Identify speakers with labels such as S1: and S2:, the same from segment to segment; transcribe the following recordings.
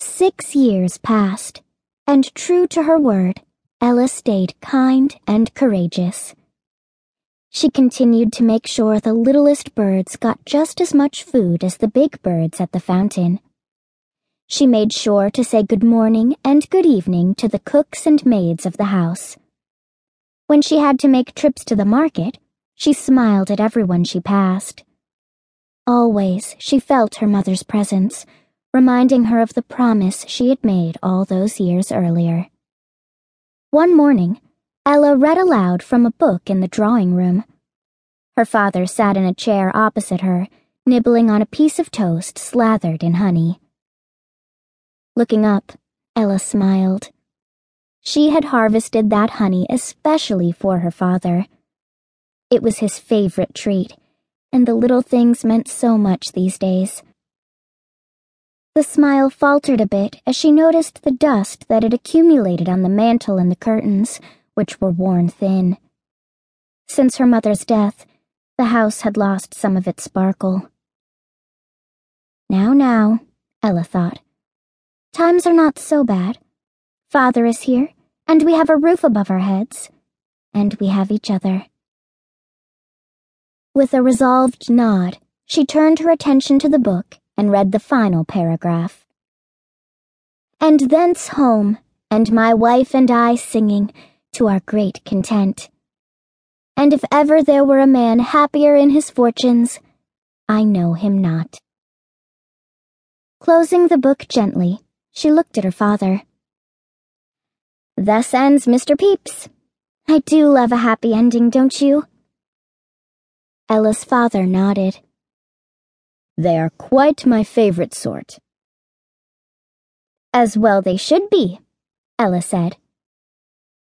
S1: Six years passed, and true to her word, Ella stayed kind and courageous. She continued to make sure the littlest birds got just as much food as the big birds at the fountain. She made sure to say good morning and good evening to the cooks and maids of the house. When she had to make trips to the market, she smiled at everyone she passed. Always she felt her mother's presence, reminding her of the promise she had made all those years earlier. One morning, Ella read aloud from a book in the drawing room. Her father sat in a chair opposite her, nibbling on a piece of toast slathered in honey. Looking up, Ella smiled. She had harvested that honey especially for her father. It was his favorite treat, and the little things meant so much these days. The smile faltered a bit as she noticed the dust that had accumulated on the mantel and the curtains, which were worn thin. Since her mother's death, the house had lost some of its sparkle. Now, now, Ella thought. Times are not so bad. Father is here, and we have a roof above our heads, and we have each other. With a resolved nod, she turned her attention to the book and read the final paragraph. And thence home, and my wife and I singing, to our great content. And if ever there were a man happier in his fortunes, I know him not. Closing the book gently, she looked at her father. Thus ends Mr. Pepys. I do love a happy ending, don't you? Ella's father nodded.
S2: They are quite my favorite sort.
S1: As well they should be, Ella said.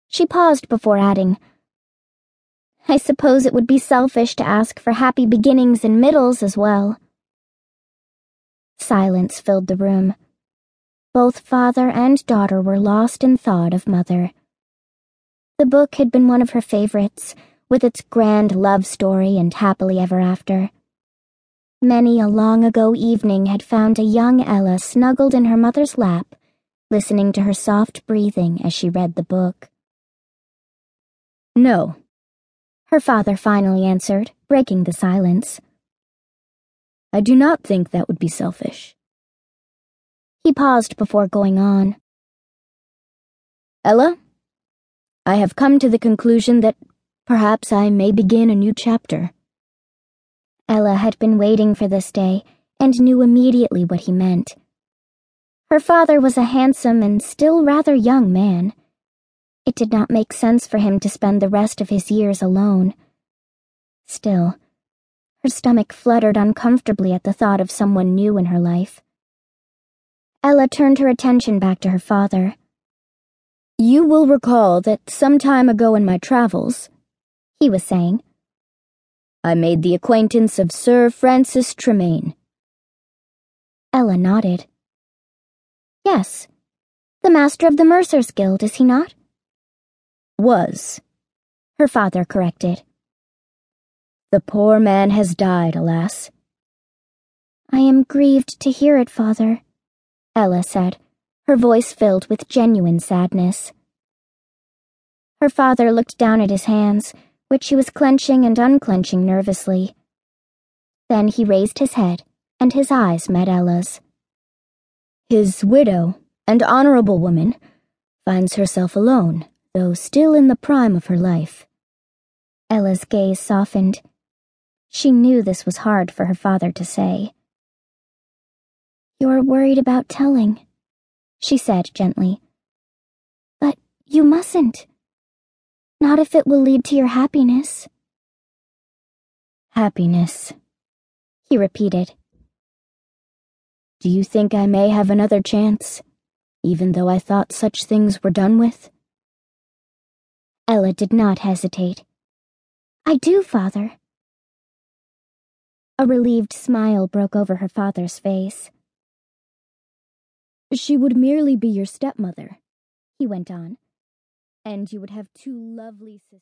S1: She paused before adding, I suppose it would be selfish to ask for happy beginnings and middles as well. Silence filled the room. Both father and daughter were lost in thought of mother. The book had been one of her favorites, with its grand love story and happily ever after. Many a long ago evening had found a young Ella snuggled in her mother's lap, listening to her soft breathing as she read the book.
S2: No,
S1: her father finally answered, breaking the silence.
S2: I do not think that would be selfish.
S1: He paused before going on.
S2: Ella, I have come to the conclusion that perhaps I may begin a new chapter.
S1: Ella had been waiting for this day and knew immediately what he meant. Her father was a handsome and still rather young man. It did not make sense for him to spend the rest of his years alone. Still, her stomach fluttered uncomfortably at the thought of someone new in her life. Ella turned her attention back to her father.
S2: You will recall that some time ago in my travels, he was saying, I made the acquaintance of Sir Francis Tremaine.
S1: Ella nodded. Yes, the master of the Mercers Guild, is he not?
S2: Was,
S1: her father corrected.
S2: The poor man has died, alas.
S1: I am grieved to hear it, father. Ella said, her voice filled with genuine sadness. Her father looked down at his hands, which he was clenching and unclenching nervously. Then he raised his head, and his eyes met Ella's.
S2: His widow, and honorable woman, finds herself alone, though still in the prime of her life.
S1: Ella's gaze softened. She knew this was hard for her father to say. You're worried about telling, she said gently. But you mustn't. Not if it will lead to your happiness.
S2: Happiness,
S1: he repeated.
S2: Do you think I may have another chance, even though I thought such things were done with?
S1: Ella did not hesitate. I do, father. A relieved smile broke over her father's face.
S2: She would merely be your stepmother, he went on, and you would have two lovely sisters.